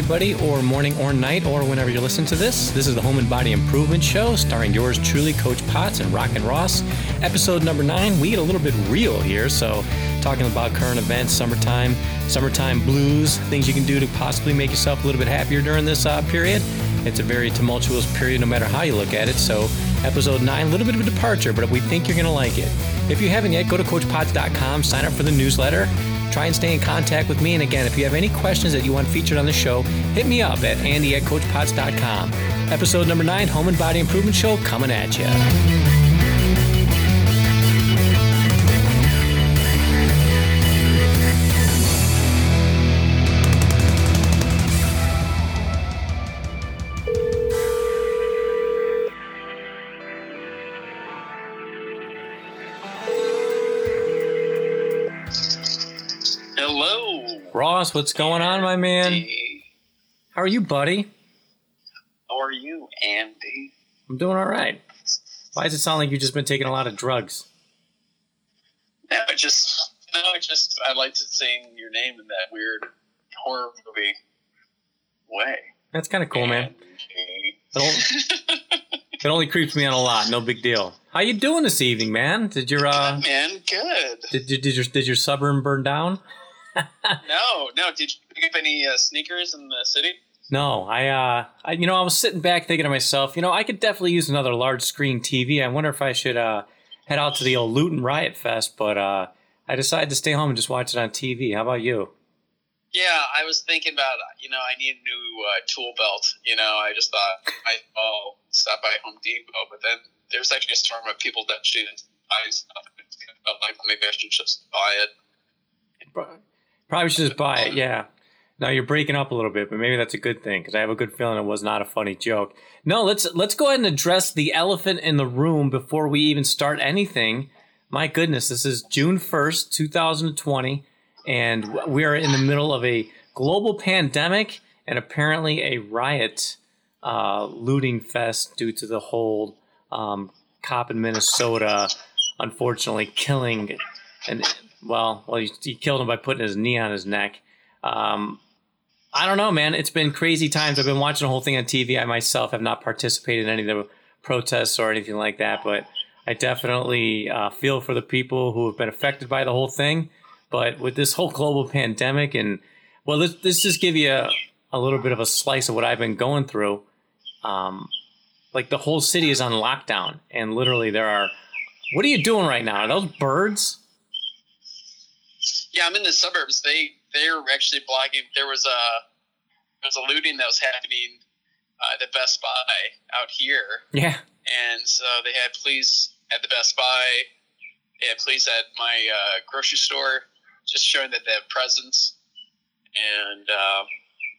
everybody, or morning or night, or whenever you're listening to this. This is the Home and Body Improvement Show, starring yours truly, Coach Potts and Rock and Ross. Episode number nine. We get a little bit real here, so talking about current events, summertime, summertime blues, things you can do to possibly make yourself a little bit happier during this uh, period. It's a very tumultuous period, no matter how you look at it. So, episode nine, a little bit of a departure, but we think you're going to like it. If you haven't yet, go to CoachPotts.com, sign up for the newsletter try and stay in contact with me. And again, if you have any questions that you want featured on the show, hit me up at andy at coachpotts.com. Episode number nine, Home and Body Improvement Show, coming at you. Ross, what's going on, my man? How are you, buddy? How are you, Andy? I'm doing all right. Why does it sound like you've just been taking a lot of drugs? No, I just no, I just I like to sing your name in that weird horror movie way. That's kind of cool, man. Andy. It only, it only creeps me out a lot. No big deal. How you doing this evening, man? Did your uh, Good, man, good. did, did, did your did your suburb burn down? No, no. Did you pick up any uh, sneakers in the city? No, I, uh, I, you know, I was sitting back thinking to myself, you know, I could definitely use another large screen TV. I wonder if I should uh, head out to the old Luton Riot Fest, but uh, I decided to stay home and just watch it on TV. How about you? Yeah, I was thinking about you know I need a new uh, tool belt. You know, I just thought I oh stop by Home Depot, but then there's actually a storm of people that should buy stuff. I felt like maybe I should just buy it. Probably should just buy it. Yeah. Now you're breaking up a little bit, but maybe that's a good thing because I have a good feeling it was not a funny joke. No, let's let's go ahead and address the elephant in the room before we even start anything. My goodness, this is June first, two thousand and twenty, and we are in the middle of a global pandemic and apparently a riot, uh, looting fest due to the whole um, cop in Minnesota, unfortunately killing and well, well, he, he killed him by putting his knee on his neck. Um, I don't know, man. It's been crazy times. I've been watching the whole thing on TV. I myself have not participated in any of the protests or anything like that, but I definitely uh, feel for the people who have been affected by the whole thing. But with this whole global pandemic, and well, let's, let's just give you a, a little bit of a slice of what I've been going through. Um, like the whole city is on lockdown, and literally there are. What are you doing right now? Are those birds? Yeah, I'm in the suburbs. They they're actually blocking. There was a there was a looting that was happening uh, at the Best Buy out here, Yeah. and so they had police at the Best Buy. They had police at my uh, grocery store, just showing that they have presence. And uh,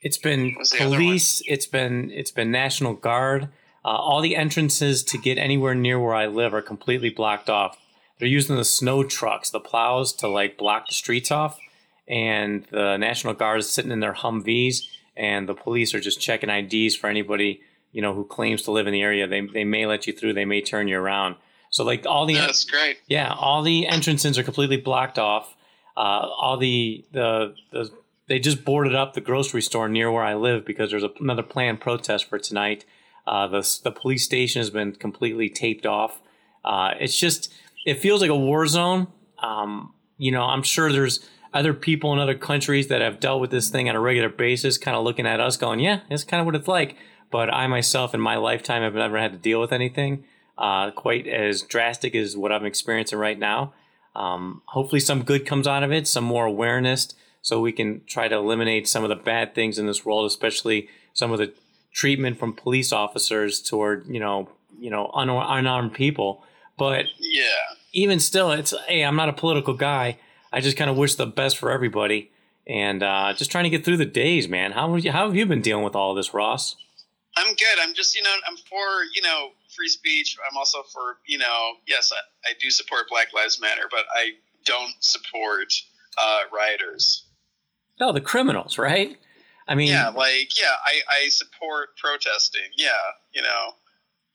It's been What's the other police. It's been it's been National Guard. Uh, all the entrances to get anywhere near where I live are completely blocked off. They're using the snow trucks, the plows, to like block the streets off, and the National Guard is sitting in their Humvees, and the police are just checking IDs for anybody you know who claims to live in the area. They they may let you through. They may turn you around. So like all the that's great. yeah, all the entrances are completely blocked off. Uh, all the, the the they just boarded up the grocery store near where I live because there's another planned protest for tonight. Uh, the the police station has been completely taped off. Uh, it's just it feels like a war zone. Um, you know, I'm sure there's other people in other countries that have dealt with this thing on a regular basis, kind of looking at us, going, "Yeah, it's kind of what it's like." But I myself, in my lifetime, have never had to deal with anything uh, quite as drastic as what I'm experiencing right now. Um, hopefully, some good comes out of it, some more awareness, so we can try to eliminate some of the bad things in this world, especially some of the treatment from police officers toward you know you know un- unarmed people. But Yeah. Even still, it's hey, I'm not a political guy. I just kind of wish the best for everybody, and uh, just trying to get through the days, man. How have you, how have you been dealing with all this, Ross? I'm good. I'm just, you know, I'm for, you know, free speech. I'm also for, you know, yes, I, I do support Black Lives Matter, but I don't support uh, rioters. No, the criminals, right? I mean, Yeah, like, yeah, I, I support protesting. Yeah, you know,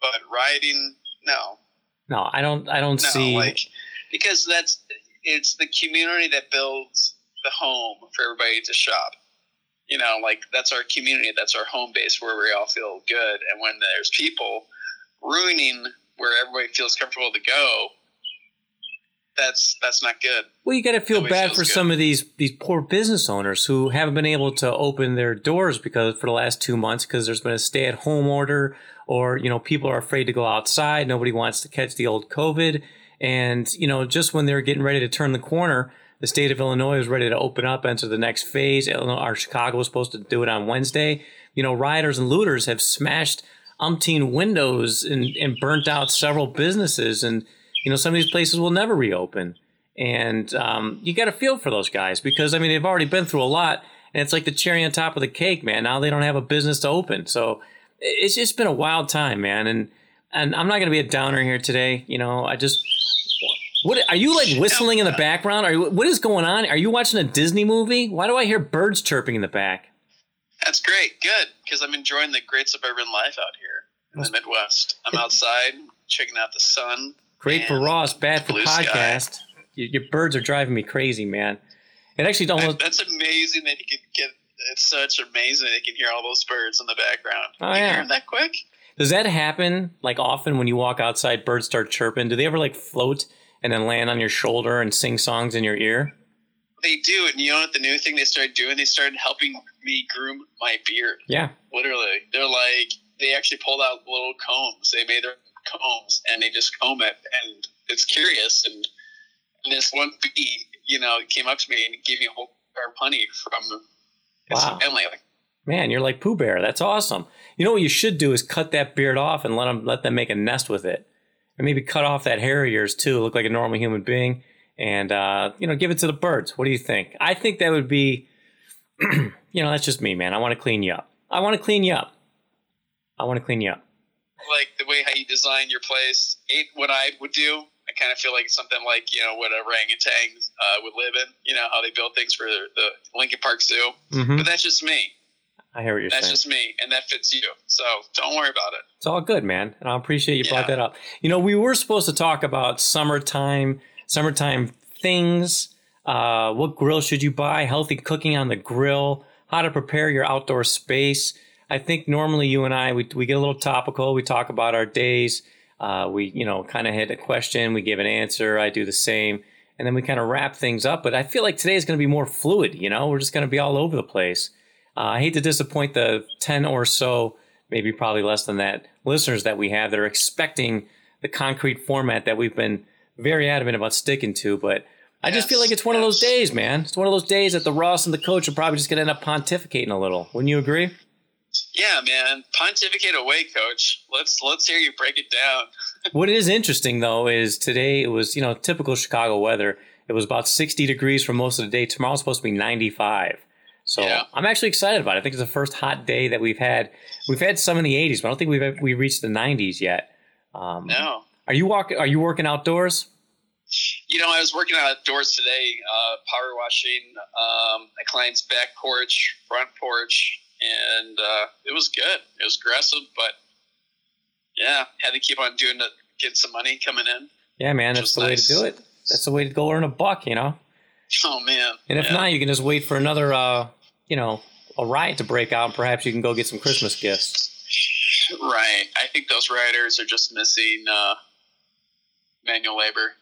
but rioting, no. No, I don't. I don't No, see. like, because that's, it's the community that builds the home for everybody to shop. you know, like that's our community, that's our home base where we all feel good. And when there's people ruining where everybody feels comfortable to go, that's that's not good. Well, you got to feel Nobody bad for good. some of these these poor business owners who haven't been able to open their doors because for the last two months because there's been a stay at home order, or you know people are afraid to go outside. Nobody wants to catch the old COVID, and you know just when they're getting ready to turn the corner, the state of Illinois is ready to open up, enter the next phase. Illinois, our Chicago was supposed to do it on Wednesday. You know, rioters and looters have smashed umpteen windows and, and burnt out several businesses and you know some of these places will never reopen and um, you got to feel for those guys because i mean they've already been through a lot and it's like the cherry on top of the cake man now they don't have a business to open so it's just been a wild time man and and i'm not going to be a downer here today you know i just what are you like whistling in the background are you what is going on are you watching a disney movie why do i hear birds chirping in the back That's great, good, because I'm enjoying the great suburban life out here in the Midwest. I'm outside checking out the sun. Great for Ross, bad for podcast. Your, your birds are driving me crazy, man. It actually almost. that's amazing that you can get. It's such amazing you can hear all those birds in the background. Oh, you yeah. that quick? Does that happen like often when you walk outside? Birds start chirping. Do they ever like float and then land on your shoulder and sing songs in your ear? They do, and you know what? The new thing they started doing, they started helping me groom my beard. Yeah. Literally, they're like they actually pulled out little combs. They made their combs and they just comb it, and it's curious. And, and this one bee, you know, came up to me and gave me a whole jar of honey from Wow. family. Like, Man, you're like Pooh Bear. That's awesome. You know what you should do is cut that beard off and let them let them make a nest with it, and maybe cut off that hair of yours too. Look like a normal human being, and uh, you know, give it to the birds. What do you think? I think that would be, you know, that's just me, man. I want to clean you up. I want to clean you up. I want to clean you up. like the way how you design your place. It, what I would do, kind of feel like something like you know what orangutans uh, would live in. You know how they build things for the Lincoln Park Zoo. hmm But that's just me. I hear what you're That's saying. That's just me, and that fits you. So don't worry about it. It's all good, man. And I appreciate you brought that up. You know, we were supposed to talk about summertime, summertime things. Uh, what grill should you buy? Healthy cooking on the grill. How to prepare your outdoor space. I think normally you and I we, we get a little topical. We talk about our days. Uh, we you know kind of hit a question. We give an answer. I do the same, and then we kind of wrap things up. But I feel like today is going to be more fluid. You know, we're just going to be all over the place. Uh, I hate to disappoint the 10 or so, maybe probably less than that, listeners that we have that are expecting the concrete format that we've been very adamant about sticking to. But I just feel like it's one of those days, man. It's one of those days that the Ross and the coach are probably just going to end up pontificating a little. Wouldn't you agree? Yeah, man. Pontificate away, coach. Let's let's hear you break it down. what is interesting, though, is today it was, you know, typical Chicago weather. It was about 60 degrees for most of the day. Tomorrow's supposed to be 95. So Yeah. I'm actually excited about it. I think it's the first hot day that we've had. We've had some in the 80s, but I don't think we've we reached the 90s yet. Um, No. Are you walking? Are you working outdoors? You know, I was working outdoors today, uh, power washing um, a client's back porch, front porch, and uh, it was good. It was aggressive, but yeah, had to keep on doing it, get some money coming in. Yeah, man, that's the way to do it. That's the way to go earn a buck, you know. Oh man! And if Yeah. not, you can just wait for another, uh, you know, a riot to break out. and Perhaps you can go get some Christmas gifts. right? I think those writers are just missing uh, manual labor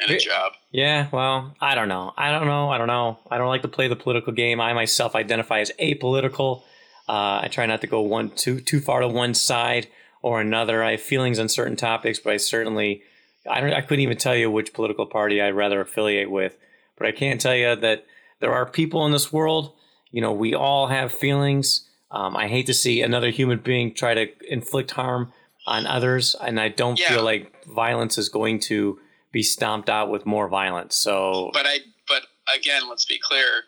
and a job. Yeah, well, I don't know. I don't know. I don't know. I don't like to play the political game. I myself identify as apolitical. Uh, I try not to go one too too far to one side or another. I have feelings on certain topics, but I certainly I don't. I couldn't even tell you which political party I'd rather affiliate with. But I can tell you that there are people in this world. You know, we all have feelings. Um, I hate to see another human being try to inflict harm on others, and I don't Yeah. feel like violence is going to be stomped out with more violence. So But I, but again, let's be clear: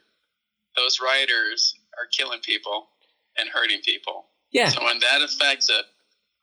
those rioters are killing people and hurting people. yeah, So when that affects it,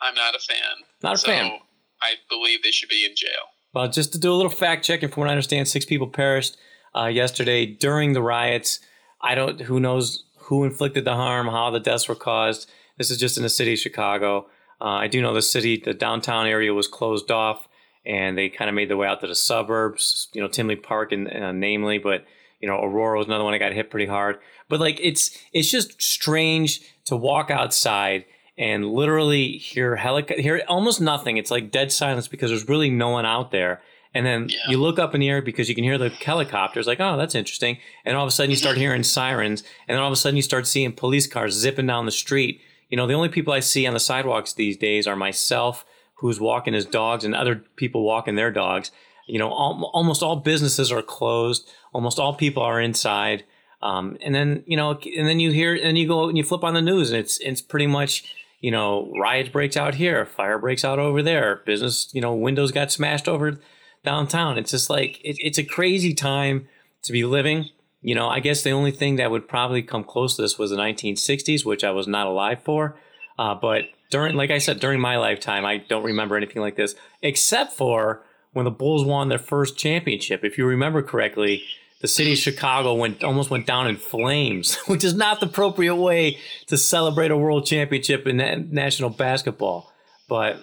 I'm not a fan. not a fan. so fan. I believe they should be in jail. Well, just to do a little fact checking, from what I understand, six people perished uh, yesterday during the riots. I don't. Who knows who inflicted the harm, how the deaths were caused. This is just in the city of Chicago. Uh, I do know the city, the downtown area was closed off, and they kind of made their way out to the suburbs. You know, Tinley Park, and uh, namely, but You know, Aurora was another one that got hit pretty hard. But like, it's it's just strange to walk outside and literally hear helic- hear almost nothing. It's like dead silence because there's really no one out there. And then Yeah. you look up in the air because you can hear the helicopters, like, oh, that's interesting. And all of a sudden you start hearing sirens. And then all of a sudden you start seeing police cars zipping down the street. You know, the only people I see on the sidewalks these days are myself, who's walking his dogs, and other people walking their dogs. You know, al- almost all businesses are closed. Almost all people are inside. Um, and then you know, and then you hear, and you go and you flip on the news, and it's it's pretty much you know, riot breaks out here, fire breaks out over there, business, you know, windows got smashed over downtown. It's just like it, it's a crazy time to be living. You know, I guess the only thing that would probably come close to this was the 1960s, which I was not alive for. Uh, but during, like I said, during my lifetime, I don't remember anything like this, except for when the Bulls won their first championship. If you remember correctly, the city of Chicago went almost went down in flames, which is not the appropriate way to celebrate a world championship in national basketball. But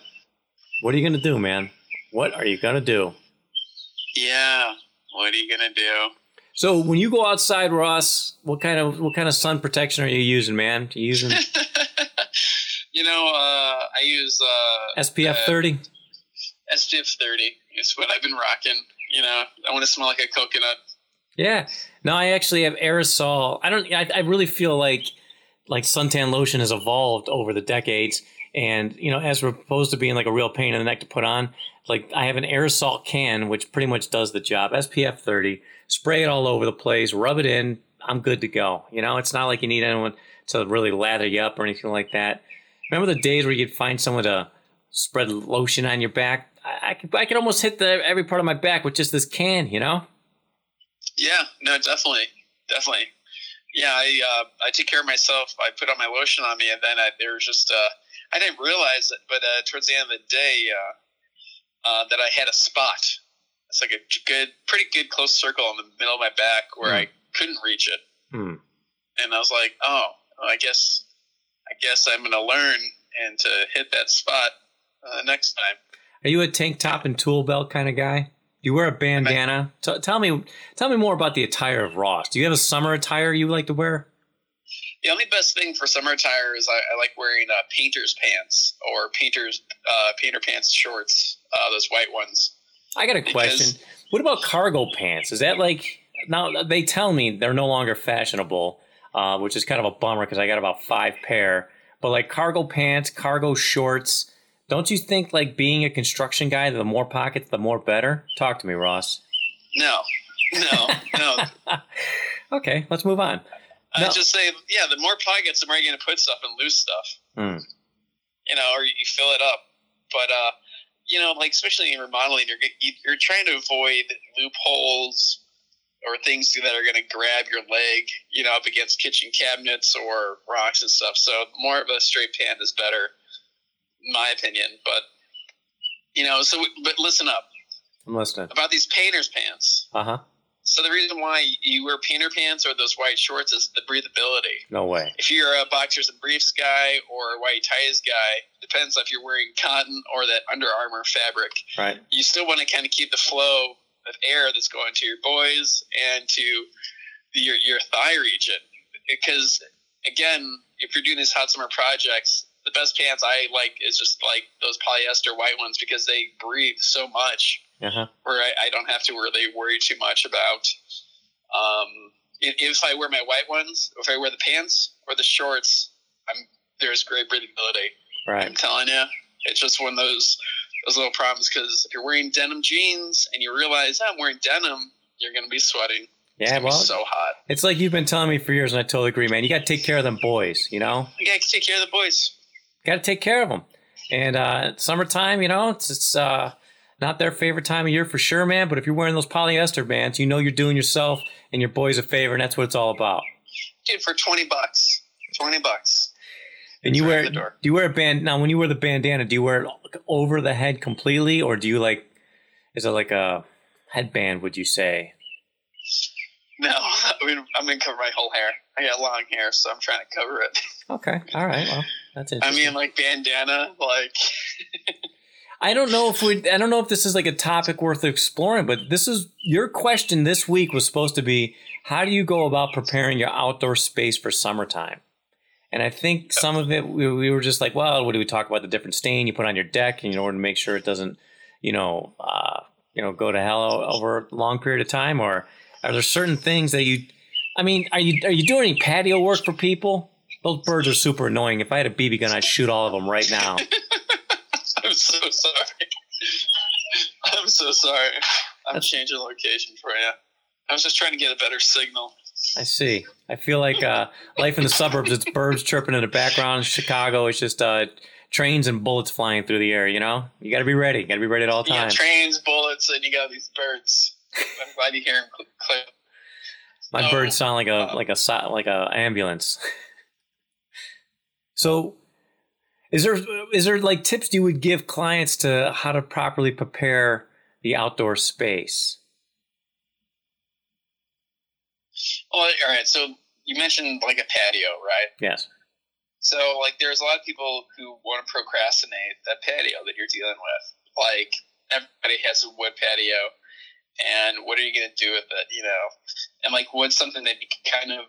what are you going to do, man? What are you going to do? Yeah. What are you gonna do? So when you go outside, Ross, what kind of what kind of sun protection are you using, man? Are you using you know, uh, I use uh, SPF uh, 30? SPF 30. It's what I've been rocking. You know, I want to smell like a coconut. Yeah. No, I actually have aerosol. I don't. I, I really feel like like suntan lotion has evolved over the decades, and you know, as opposed to being like a real pain in the neck to put on, like I have an aerosol can which pretty much does the job. SPF 30. Spray it all over the place. Rub it in. I'm good to go. You know, it's not like you need anyone to really lather you up or anything like that. Remember the days where you'd find someone to spread lotion on your back? I, I could I could almost hit the every part of my back with just this can. You know. Yeah, no, definitely, definitely. Yeah, I uh, I take care of myself. I put on my lotion on me, and then I, there was just uh, I didn't realize it, but uh, towards the end of the day, uh, uh, that I had a spot. It's like a good, pretty good close circle in the middle of my back where I couldn't reach it, Hmm. and I was like, oh, well, I guess, I guess I'm gonna learn and to hit that spot uh, next time. Are you a tank top and tool belt kind of guy? Do you wear a bandana? T- tell me, tell me more about the attire of Ross. Do you have a summer attire you like to wear? The only best thing for summer attire is I, I like wearing uh, painter's pants or painter's uh, painter pants shorts, uh, those white ones. I got a question. What about cargo pants? Is that like now they tell me they're no longer fashionable, uh, which is kind of a bummer because I got about five pair. But like cargo pants, cargo shorts. Don't you think like being a construction guy, the more pockets, the more better? Talk to me, Ross. No, no, no. Okay, let's move on. I No. just say, yeah, the more pockets, the more you're going to put stuff and lose stuff. Hmm. You know, or you fill it up. But uh, you know, like especially in remodeling, you're you- you're trying to avoid loopholes or things that are going to grab your leg, you know, up against kitchen cabinets or rocks and stuff. So more of a straight pan is better, my opinion. But you know, so but listen up I'm listening. about these painters pants. Uh huh. So the reason why you wear painter pants or those white shorts is the breathability. No way. If you're a boxers and briefs guy or a white ties guy, depends if you're wearing cotton or that Under Armour fabric. Right. You still want to kind of keep the flow of air that's going to your boys and to your your thigh region, because again, if you're doing these hot summer projects, the best pants I like is just like those polyester white ones because they breathe so much Uh huh. where I, I don't have to really worry too much about um, if, I wear my white ones, if I wear the pants or the shorts, I'm there's great breathability. Right. I'm telling you, it's just one of those those little problems because if you're wearing denim jeans and you realize "Oh, I'm wearing denim, you're gonna be sweating. Yeah. Well, so hot. it's like you've been telling me for years, and I totally agree, man. You got to take care of them boys. You know. You gotta take care of the boys. Got to take care of them. And uh, summertime, you know, it's, it's uh, not their favorite time of year for sure, man. But if you're wearing those polyester bands, you know you're doing yourself and your boys a favor, and that's what it's all about. Dude, for twenty bucks. Twenty bucks. And you wear at the door. do you wear a band now? When you wear the bandana, do you wear it over the head completely, or do you like? Is it like a headband? Would you say? No, I mean, I'm gonna cover my whole hair. I got long hair, so I'm trying to cover it. Okay, all right. Well, that's I mean, like bandana, like I don't know if we. I don't know if this is like a topic worth exploring, but this is your question this week was supposed to be how do you go about preparing your outdoor space for summertime? And I think some of it we, we were just like, well, what do we talk about? The different stain you put on your deck in order to make sure it doesn't, you know, uh, you know, go to hell over a long period of time. Or are there certain things that you? I mean, are you are you doing any patio work for people? Those birds are super annoying. If I had a BB gun, I'd shoot all of them right now. I'm so sorry. I'm so sorry. I'm That's, changing location for you. I was just trying to get a better signal. I see. I feel like uh, life in the suburbs. It's birds chirping in the background. Chicago, it's just uh, trains and bullets flying through the air. You know, you got to be ready. You got to be ready at all times. Yeah, trains, bullets, and you got these birds. I'm glad you hear them. My oh, birds sound like a uh, like a like a ambulance. so, is there is there like tips you would give clients to how to properly prepare the outdoor space? Well, all right. So you mentioned like a patio, right? Yes. So like, there's a lot of people who want to procrastinate that patio that you're dealing with. Like everybody has a wood patio, and what are you going to do with it? You know, and like what's something that you can kind of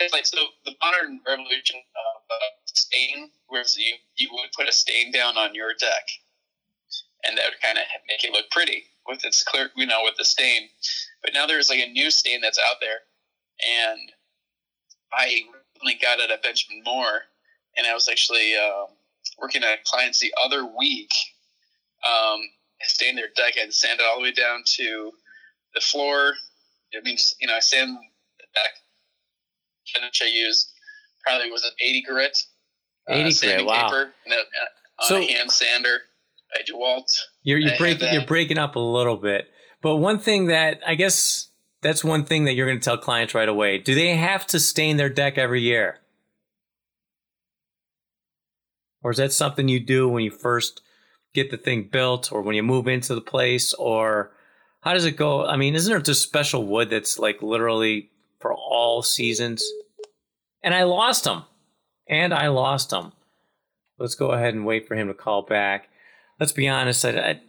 it's like so the modern revolution of uh, stain, whereas you you would put a stain down on your deck, and that would kind of make it look pretty with its clear, you know, with the stain. But now there's like a new stain that's out there and I only got it at Benjamin Moore, and I was actually uh, working at clients the other week. Um, staying their deck, I sand it all the way down to the floor. It means you know I sand the deck. Which I used probably was an 80 grit. 80 uh, grit, wow. Paper, uh, so, hand sander. I DeWalt. You're you're breaking you're breaking up a little bit, but one thing that I guess that's one thing that you're going to tell clients right away. Do they have to stain their deck every year? Or is that something you do when you first get the thing built or when you move into the place or how does it go? I mean, isn't there just special wood that's like literally for all seasons? And I lost him. And I lost him. Let's go ahead and wait for him to call back. Let's be honest, I, I,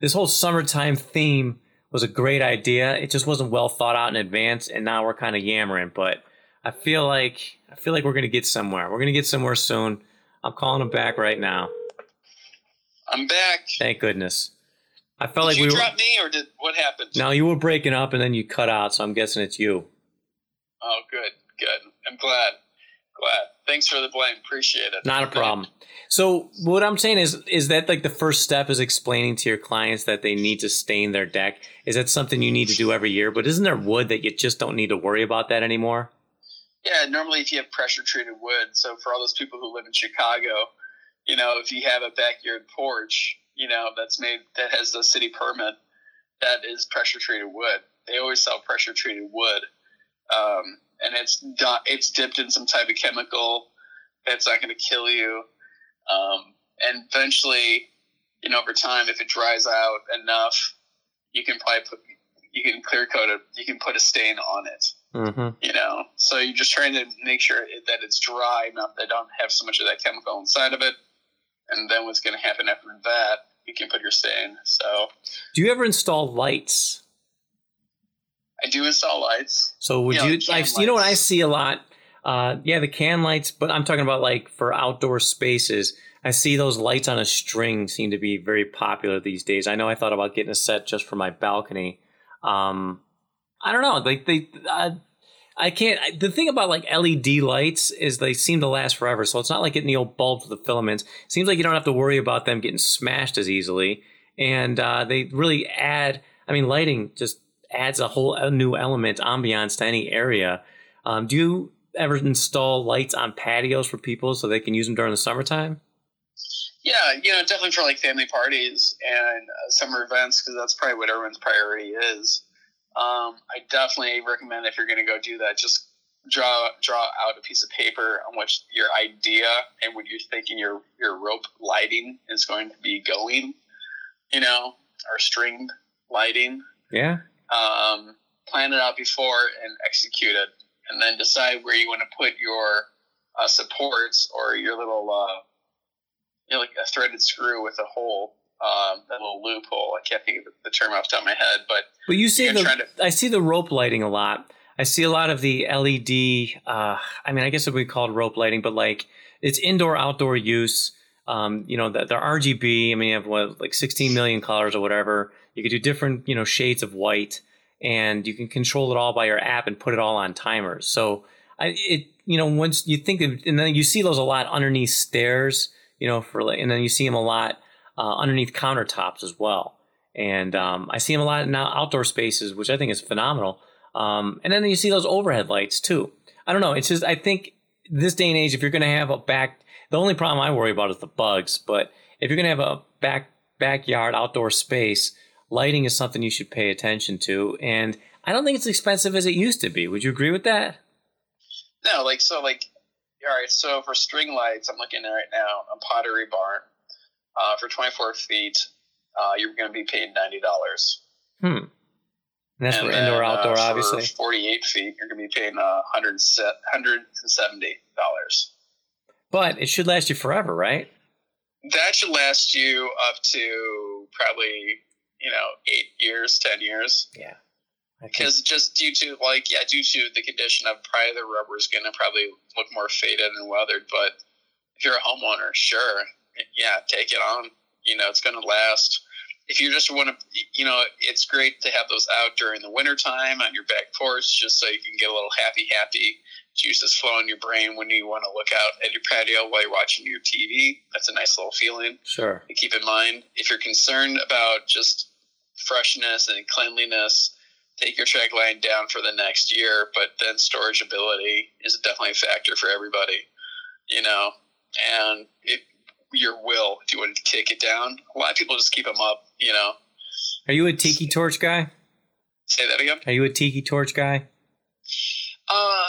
this whole summertime theme was a great idea. It just wasn't well thought out in advance, and now we're kind of yammering. But I feel like I feel like we're gonna get somewhere. We're gonna get somewhere soon. I'm calling him back right now. I'm back. Thank goodness. I felt did like we were. Drop me, or did what happened? No, you were breaking up, and then you cut out. So I'm guessing it's you. Oh, good, good. I'm glad. Glad. Thanks for the blame. Appreciate it. Not a problem. So what I'm saying is, is that like the first step is explaining to your clients that they need to stain their deck. Is that something you need to do every year? But isn't there wood that you just don't need to worry about that anymore? Yeah, normally if you have pressure treated wood. So for all those people who live in Chicago, you know, if you have a backyard porch, you know, that's made that has the city permit, that is pressure treated wood. They always sell pressure treated wood. Um, and it's not, it's dipped in some type of chemical that's not going to kill you. Um, and eventually, you know, over time, if it dries out enough, you can probably put, you can clear coat it, you can put a stain on it. Mm-hmm. You know, so you're just trying to make sure that it's dry enough that don't have so much of that chemical inside of it. And then what's going to happen after that, you can put your stain. So, do you ever install lights? I do install lights. So would you, you know, like you know what I see a lot? Uh, yeah, the can lights, but I'm talking about like for outdoor spaces. I see those lights on a string seem to be very popular these days. I know I thought about getting a set just for my balcony. Um, I don't know. Like they, uh, I can't. The thing about like LED lights is they seem to last forever. So it's not like getting the old bulbs with the filaments. It seems like you don't have to worry about them getting smashed as easily, and uh, they really add. I mean, lighting just adds a whole new element, ambiance to any area. Um, do you ever install lights on patios for people so they can use them during the summertime? Yeah, you know, definitely for like family parties and uh, summer events because that's probably what everyone's priority is. Um, I definitely recommend if you're going to go do that, just draw draw out a piece of paper on which your idea and what you're thinking your your rope lighting is going to be going. You know, or stringed lighting. Yeah um, plan it out before and execute it, and then decide where you want to put your uh, supports or your little, uh, you know, like a threaded screw with a hole, um, that little loophole. I can't think of the term off the top of my head, but but you see the to- I see the rope lighting a lot. I see a lot of the LED. Uh, I mean, I guess it would be called rope lighting, but like it's indoor outdoor use. Um, you know, the, the RGB. I mean, you have what like 16 million colors or whatever. You could do different, you know, shades of white, and you can control it all by your app and put it all on timers. So, I it you know once you think of, and then you see those a lot underneath stairs. You know, for and then you see them a lot uh, underneath countertops as well. And um, I see them a lot in outdoor spaces, which I think is phenomenal. Um, and then you see those overhead lights too. I don't know. It's just I think this day and age, if you're going to have a back, the only problem I worry about is the bugs. But if you're going to have a back backyard outdoor space, lighting is something you should pay attention to. And I don't think it's as expensive as it used to be. Would you agree with that? No, like so, like all right. So for string lights, I'm looking at right now a Pottery Barn uh, for 24 feet. Uh, you're going to be paying ninety dollars. Hmm. And that's and for then, indoor, outdoor, uh, obviously. 48 feet, you're going to be paying uh, $170. But it should last you forever, right? That should last you up to probably, you know, eight years, 10 years. Yeah. Because just due to, like, yeah, due to the condition of probably the rubber is going to probably look more faded and weathered. But if you're a homeowner, sure, yeah, take it on. You know, it's going to last if you just want to, you know, it's great to have those out during the wintertime on your back porch just so you can get a little happy, happy juices flow in your brain when you want to look out at your patio while you're watching your TV. That's a nice little feeling. Sure. To keep in mind, if you're concerned about just freshness and cleanliness, take your track line down for the next year, but then storage ability is definitely a factor for everybody, you know, and it, your will if you want to kick it down. A lot of people just keep them up, you know. Are you a tiki torch guy? Say that again. Are you a tiki torch guy? Uh,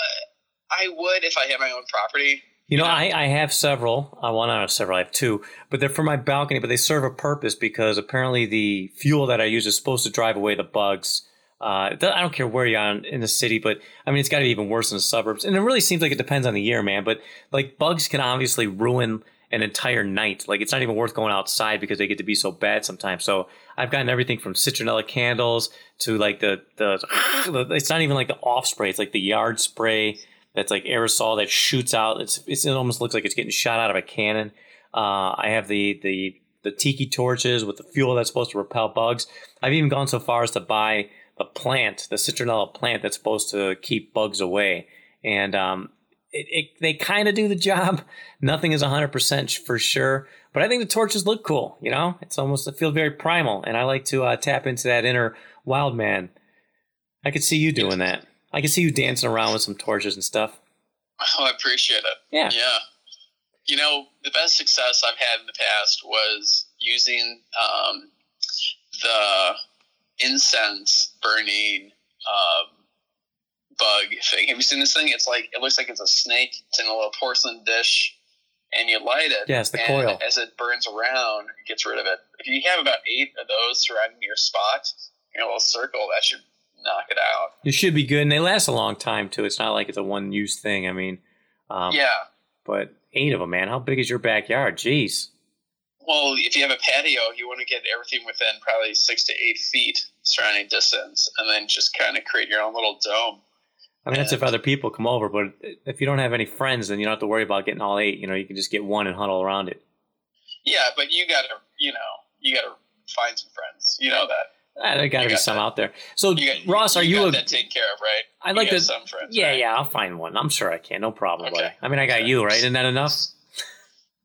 I would if I had my own property. You know, I, I have several. I want to have several. I have two, but they're for my balcony. But they serve a purpose because apparently the fuel that I use is supposed to drive away the bugs. Uh, I don't care where you're on in the city, but I mean, it's got to be even worse in the suburbs. And it really seems like it depends on the year, man. But like bugs can obviously ruin an entire night. Like it's not even worth going outside because they get to be so bad sometimes. So I've gotten everything from citronella candles to like the the it's not even like the off spray. It's like the yard spray that's like aerosol that shoots out. It's, it's it almost looks like it's getting shot out of a cannon. Uh, I have the the the tiki torches with the fuel that's supposed to repel bugs. I've even gone so far as to buy the plant, the citronella plant that's supposed to keep bugs away. And um, it, it, they kind of do the job. Nothing is 100% for sure, but I think the torches look cool. You know, it's almost, it feels very primal, and I like to uh, tap into that inner wild man. I could see you doing that. I can see you dancing around with some torches and stuff. Oh, I appreciate it. Yeah. Yeah. You know, the best success I've had in the past was using um, the incense burning um, bug thing. Have you seen this thing? It's like it looks like it's a snake. It's in a little porcelain dish, and you light it. Yes, the coil. As it burns around, it gets rid of it. If you have about eight of those surrounding your spot in a little circle, that should knock it out. You should be good, and they last a long time too. It's not like it's a one-use thing. I mean, um, yeah. But eight of them, man. How big is your backyard? Jeez. Well, if you have a patio, you want to get everything within probably six to eight feet surrounding distance, and then just kind of create your own little dome. I mean, that's if other people come over, but if you don't have any friends, then you don't have to worry about getting all eight. You know, you can just get one and huddle around it. Yeah, but you gotta, you know, you gotta find some friends. You know that. Ah, there got to be some that. out there. So, got, Ross, are you, you a, that taken care of, right? I like to. Some friends. Yeah, right? yeah, I'll find one. I'm sure I can. No problem, okay. buddy. I mean, I got okay. you, right? Isn't that enough?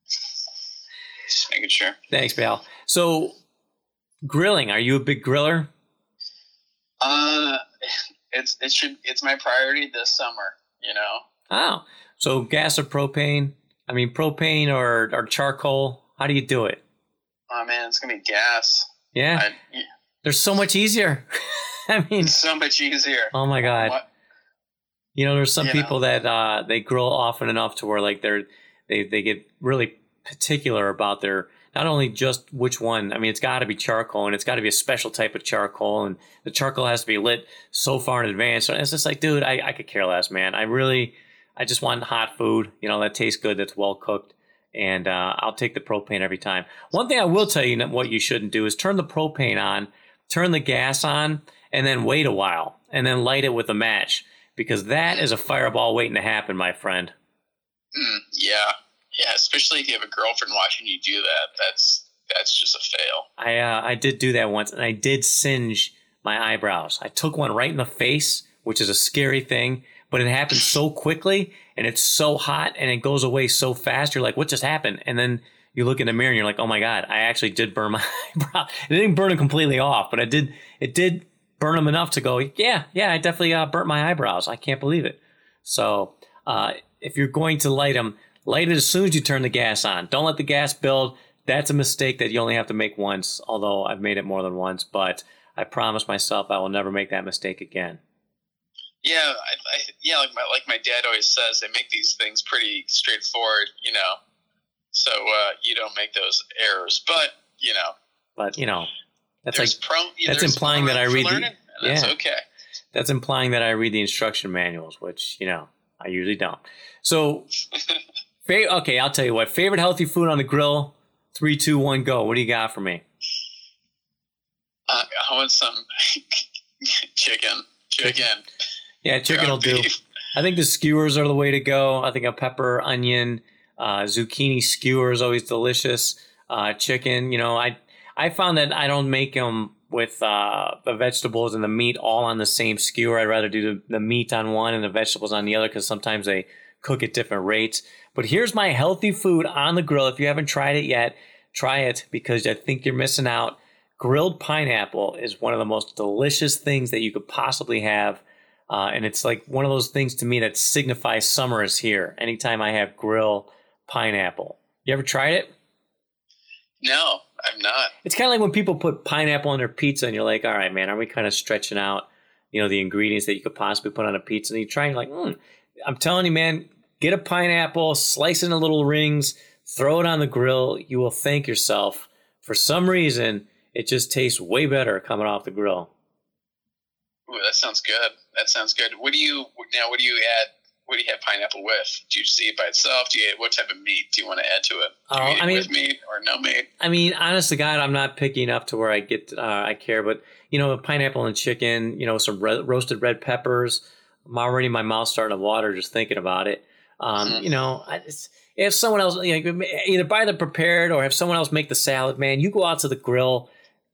Just making sure. Thanks, pal. So, grilling. Are you a big griller? Uh, it's it should it's my priority this summer. You know. Oh, so gas or propane? I mean, propane or or charcoal? How do you do it? Oh man, it's gonna be gas. Yeah. I, yeah. They're so much easier. I mean, so much easier. Oh my god. What? You know, there's some you people know. that uh, they grill often enough to where like they're they they get really particular about their not only just which one. I mean, it's got to be charcoal, and it's got to be a special type of charcoal, and the charcoal has to be lit so far in advance. So it's just like, dude, I, I could care less, man. I really, I just want hot food, you know, that tastes good, that's well cooked, and uh, I'll take the propane every time. One thing I will tell you, what you shouldn't do is turn the propane on, turn the gas on, and then wait a while, and then light it with a match because that is a fireball waiting to happen, my friend. Mm, yeah, yeah. Especially if you have a girlfriend watching you do that. That's that's just a fail. I uh, I did do that once, and I did singe my eyebrows. I took one right in the face, which is a scary thing, but it happened so quickly, and it's so hot, and it goes away so fast. You're like, what just happened? And then you look in the mirror, and you're like, oh my god, I actually did burn my eyebrow. It didn't burn them completely off, but I did. It did burn them enough to go, yeah, yeah, I definitely uh, burnt my eyebrows. I can't believe it. So uh, if you're going to light them, light it as soon as you turn the gas on. Don't let the gas build. That's a mistake that you only have to make once, although I've made it more than once. But I promise myself I will never make that mistake again. Yeah, I, I, yeah, like my like my dad always says, they make these things pretty straightforward, you know, so uh, you don't make those errors. But you know, but you know, that's like pro, that's implying that I read the, learning, and that's yeah. okay. that's implying that I read the instruction manuals, which you know I usually don't. So, fa- okay, I'll tell you what. Favorite healthy food on the grill. Three, two, one, go. What do you got for me? Uh, I want some chicken. Chicken. Yeah, chicken will do. I think the skewers are the way to go. I think a pepper, onion, uh, zucchini skewer is always delicious. Uh, chicken, you know, I I found that I don't make them with uh, the vegetables and the meat all on the same skewer. I'd rather do the, the meat on one and the vegetables on the other because sometimes they cook at different rates. But here's my healthy food on the grill. If you haven't tried it yet, try it because I think you're missing out. Grilled pineapple is one of the most delicious things that you could possibly have. Uh, and it's like one of those things to me that signifies summer is here. Anytime I have grill pineapple. You ever tried it? No, I'm not. It's kind of like when people put pineapple on their pizza and you're like, all right, man, are we kind of stretching out, you know, the ingredients that you could possibly put on a pizza? And you try and like, mm. I'm telling you, man, get a pineapple, slice it into little rings, throw it on the grill. You will thank yourself. For some reason, it just tastes way better coming off the grill. Ooh, that sounds good. That sounds good. What do you now? What do you add? What do you have pineapple with? Do you see it by itself? Do you what type of meat do you want to add to it? Do Oh, eat I mean- with meat or no meat? I mean, honest to God, I'm not picking up to where I get uh, I care, but you know, pineapple and chicken, you know, some roasted red peppers. I'm already my mouth starting to water just thinking about it. Um, Mhm. You know, I, it's, if someone else, you know, either buy the prepared or have someone else make the salad, man. You go out to the grill,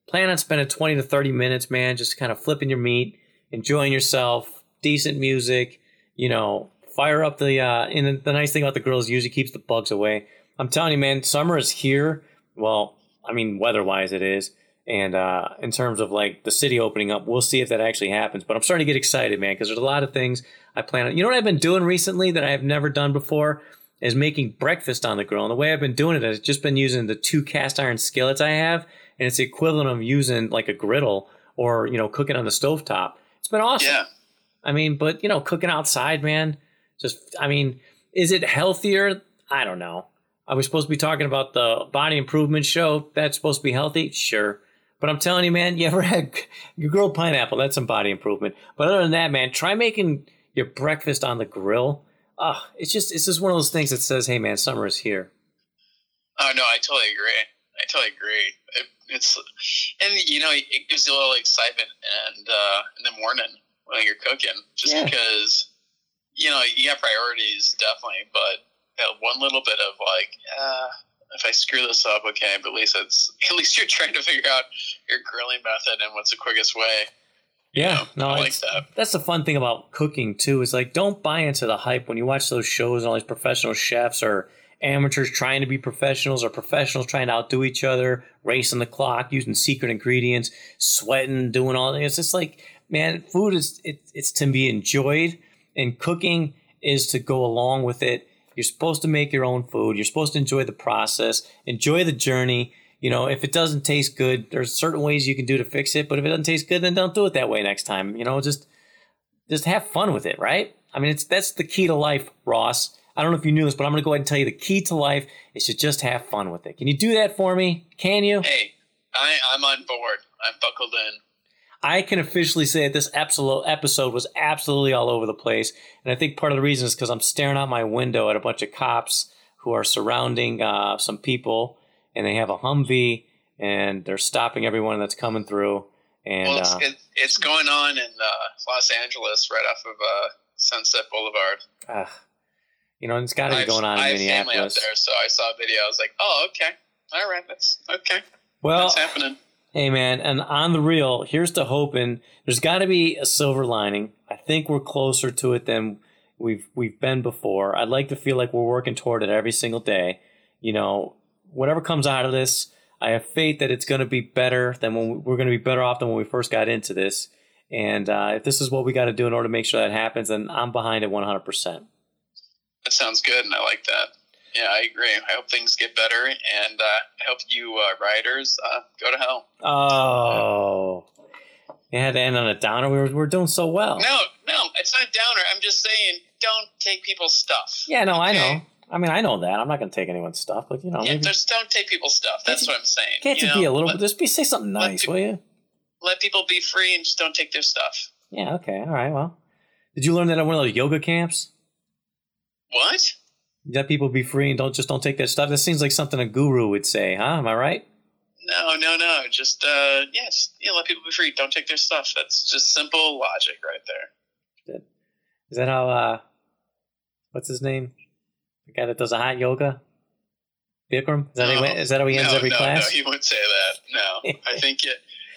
plan on spending 20 to 30 minutes, man, just kind of flipping your meat, enjoying yourself, decent music, you know, fire up the. Uh, and the nice thing about the grill is usually keeps the bugs away. I'm telling you, man, summer is here. Well, I mean, weather wise, it is. And uh, in terms of like the city opening up, we'll see if that actually happens. But I'm starting to get excited, man, because there's a lot of things I plan on. You know what I've been doing recently that I've never done before is making breakfast on the grill. And the way I've been doing it is just been using the two cast iron skillets I have, and it's the equivalent of using like a griddle or you know cooking on the stovetop. It's been awesome. Yeah. I mean, but you know, cooking outside, man, just I mean, is it healthier? I don't know. Are we supposed to be talking about the body improvement show? That's supposed to be healthy? Sure. But I'm telling you, man, you ever had your grilled pineapple? That's some body improvement. But other than that, man, try making your breakfast on the grill. Ah, it's just it's just one of those things that says, "Hey, man, summer is here." Oh no, I totally agree. I totally agree. It, it's and you know it gives you a little excitement and uh, in the morning when you're cooking, just Yeah. because you know you got priorities definitely, but you know, one little bit of like, uh, if I screw this up, okay, but at least it's at least you're trying to figure out your grilling method and what's the quickest way. Yeah, know, no, I like that. That's the fun thing about cooking too. Is like don't buy into the hype when you watch those shows and all these professional chefs or amateurs trying to be professionals or professionals trying to outdo each other, racing the clock, using secret ingredients, sweating, doing all. It's just like man, food is it, it's to be enjoyed, and cooking is to go along with it. You're supposed to make your own food. You're supposed to enjoy the process, enjoy the journey. You know, if it doesn't taste good, there's certain ways you can do to fix it. But if it doesn't taste good, then don't do it that way next time. You know, just just have fun with it, right? I mean, it's that's the key to life, Ross. I don't know if you knew this, but I'm going to go ahead and tell you the key to life is to just have fun with it. Can you do that for me? Can you? Hey, I, I'm on board. I'm buckled in. I can officially say that this episode episode was absolutely all over the place, and I think part of the reason is because I'm staring out my window at a bunch of cops who are surrounding uh, some people, and they have a Humvee, and they're stopping everyone that's coming through. And well, it's, uh, it, it's going on in uh, Los Angeles, right off of uh, Sunset Boulevard. You know, it's got to be going on I in have family out Minneapolis. there, so I saw a video. I was like, oh, okay, all right, that's okay, Well, that's happening. Hey man, and on the real, here's to hoping there's got to be a silver lining. I think we're closer to it than we've we've been before. I'd like to feel like we're working toward it every single day. You know, whatever comes out of this, I have faith that it's going to be better than when we, we're going to be better off than when we first got into this. And uh, if this is what we got to do in order to make sure that happens, then I'm behind it 100. percent That sounds good, and I like that. Yeah, I agree. I hope things get better, and uh, I hope you uh, riders uh, go to hell. Oh, it had to end on a downer. We were, we were doing so well. No, no, it's not a downer. I'm just saying, don't take people's stuff. Yeah, no, I know. I mean, I know that. I'm not going to take anyone's stuff, but you know, Yeah, maybe just don't take people's stuff. That's what I'm saying. can't you you be a little let, bit? Just be say something nice, people- will you? let people be free and just don't take their stuff. Yeah. Okay. All right. Well, did you learn that at one of those yoga camps? What? Let people be free and don't just don't take their stuff. That seems like something a guru would say, huh? Am I right? No, no, no. Just uh, yes, yeah, let people be free. Don't take their stuff. That's just simple logic right there. Is that how? uh What's his name? The guy that does a hot yoga. Bikram. Is that, how, No. he, is that how he ends no, every no, class? no, he wouldn't say that. No, I think it,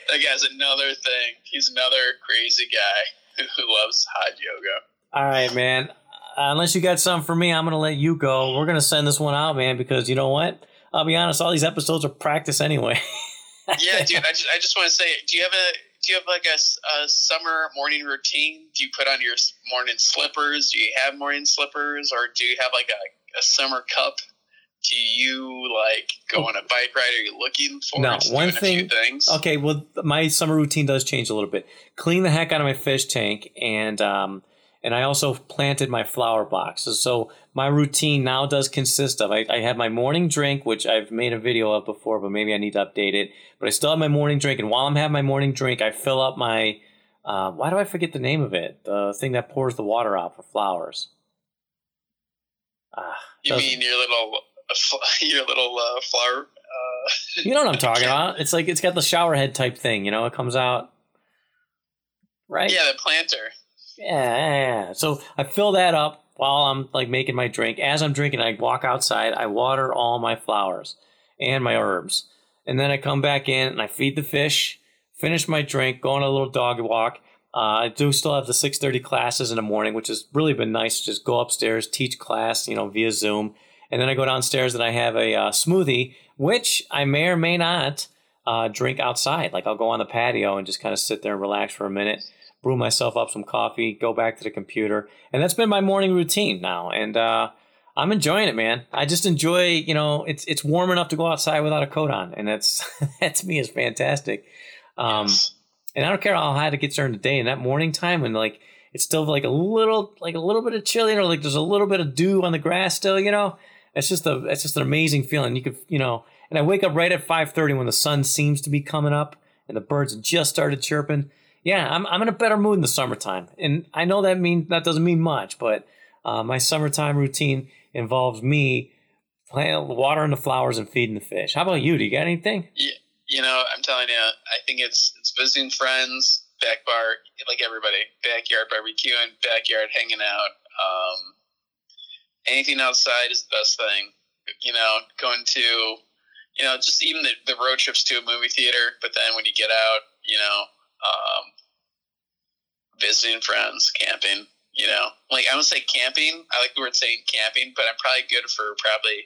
that guy's another thing. He's another crazy guy who loves hot yoga. All right, man. Uh, unless you got something for me, I'm gonna let you go. We're gonna send this one out, man, because you know what? I'll be honest. All these episodes are practice anyway. Yeah, dude. I just, I just want to say, do you have a, do you have like a, a, summer morning routine? Do you put on your morning slippers? Do you have morning slippers, or do you have like a, a summer cup? Do you like go on a bike ride? Are you looking for No, one doing a few thing- things? Okay, well, my summer routine does change a little bit. Clean the heck out of my fish tank, and um, and I also planted my flower boxes. So my routine now does consist of I, I have my morning drink, which I've made a video of before, but maybe I need to update it. But I still have my morning drink, and while I'm having my morning drink, I fill up my uh, why do I forget the name of it? The thing that pours the water out for flowers. Ah, you mean your little, uh, your little uh, flower? Uh, you know what I'm talking about? It's like it's got the shower head type thing. You know, it comes out right. yeah, the planter. Yeah. So I fill that up while I'm like making my drink. As I'm drinking, I walk outside. I water all my flowers and my herbs, and then I come back in and I feed the fish. Finish my drink. Go on a little dog walk. Uh, I do still have the 6:30 classes in the morning, which has really been nice. Just go upstairs, teach class, you know, via Zoom, and then I go downstairs and I have a uh, smoothie, which I may or may not uh, drink outside. Like I'll go on the patio and just kind of sit there and relax for a minute brew myself up some coffee, go back to the computer, and that's been my morning routine now. And uh, I'm enjoying it, man. I just enjoy, you know, it's it's warm enough to go outside without a coat on, and that's that to me is fantastic. Um, Yes. and I don't care how hot it gets during the day. And that morning time when like it's still like a little like a little bit of chilly, or like there's a little bit of dew on the grass still, you know. It's just a it's just an amazing feeling. You could you know, and I wake up right at 5:30 when the sun seems to be coming up and the birds just started chirping. Yeah, I'm I'm in a better mood in the summertime, and I know that mean that doesn't mean much, but uh, my summertime routine involves me plant, watering the flowers and feeding the fish. How about you? Do you got anything? Yeah, you know, I'm telling you, I think it's it's visiting friends, back bar, like everybody, backyard barbecuing, backyard hanging out. Um, anything outside is the best thing. You know, going to, you know, just even the, the road trips to a movie theater. But then when you get out, you know, um, visiting friends, camping. You know, like I don't say camping. I like the word saying camping, but I'm probably good for probably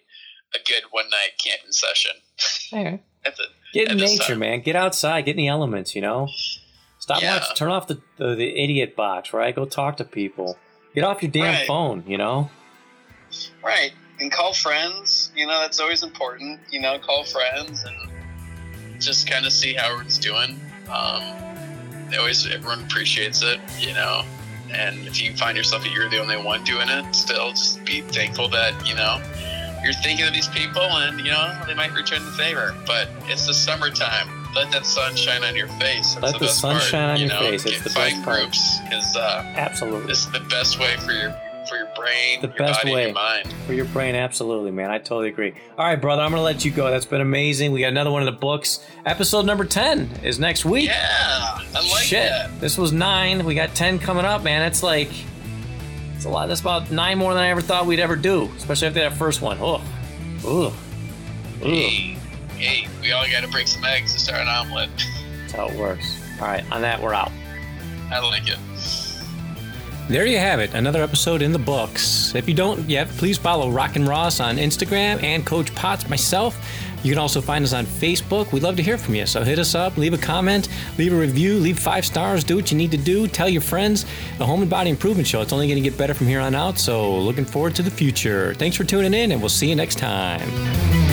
a good one night camping session. Okay. At the, Get in At nature, time. man. Get outside. Get in the elements. You know. Stop Yeah. watching. Turn off the, the the idiot box. Right. Go talk to people. Get off your damn Right. phone. You know. Right. And call friends. You know, that's always important. You know, call friends and just kind of see how everyone's doing. Um, they always, everyone appreciates it, you know. And if you find yourself that you're the only one doing it, still just be thankful that, you know, you're thinking of these people and, you know, they might return the favor. But it's the summertime. Let that sun shine on your face. That's Let the best sun part, shine on you your know? face. It's the best part. groups because uh, Absolutely. this is the best way for your for your brain, The your best body, way. your mind. For your brain, absolutely, man. I totally agree. All right, brother, I'm gonna let you go. That's been amazing. We got another one of the books. Episode number ten is next week. Yeah, I like Shit, that. this was nine. We got ten coming up, man. It's like it's a lot. That's about nine more than I ever thought we'd ever do, especially after that first one. Oh, ugh. Hey, hey, we all got to break some eggs to start an omelet. That's how it works. All right, on that, we're out. I like it. There you have it, another episode in the books. If you don't yet, please follow Rockin' Ross on Instagram and Coach Potts myself. You can also find us on Facebook. We'd love to hear from you. So hit us up, leave a comment, leave a review, leave five stars, do what you need to do, tell your friends. The Home and Body Improvement Show, it's only going to get better from here on out. So looking forward to the future. Thanks for tuning in, and we'll see you next time.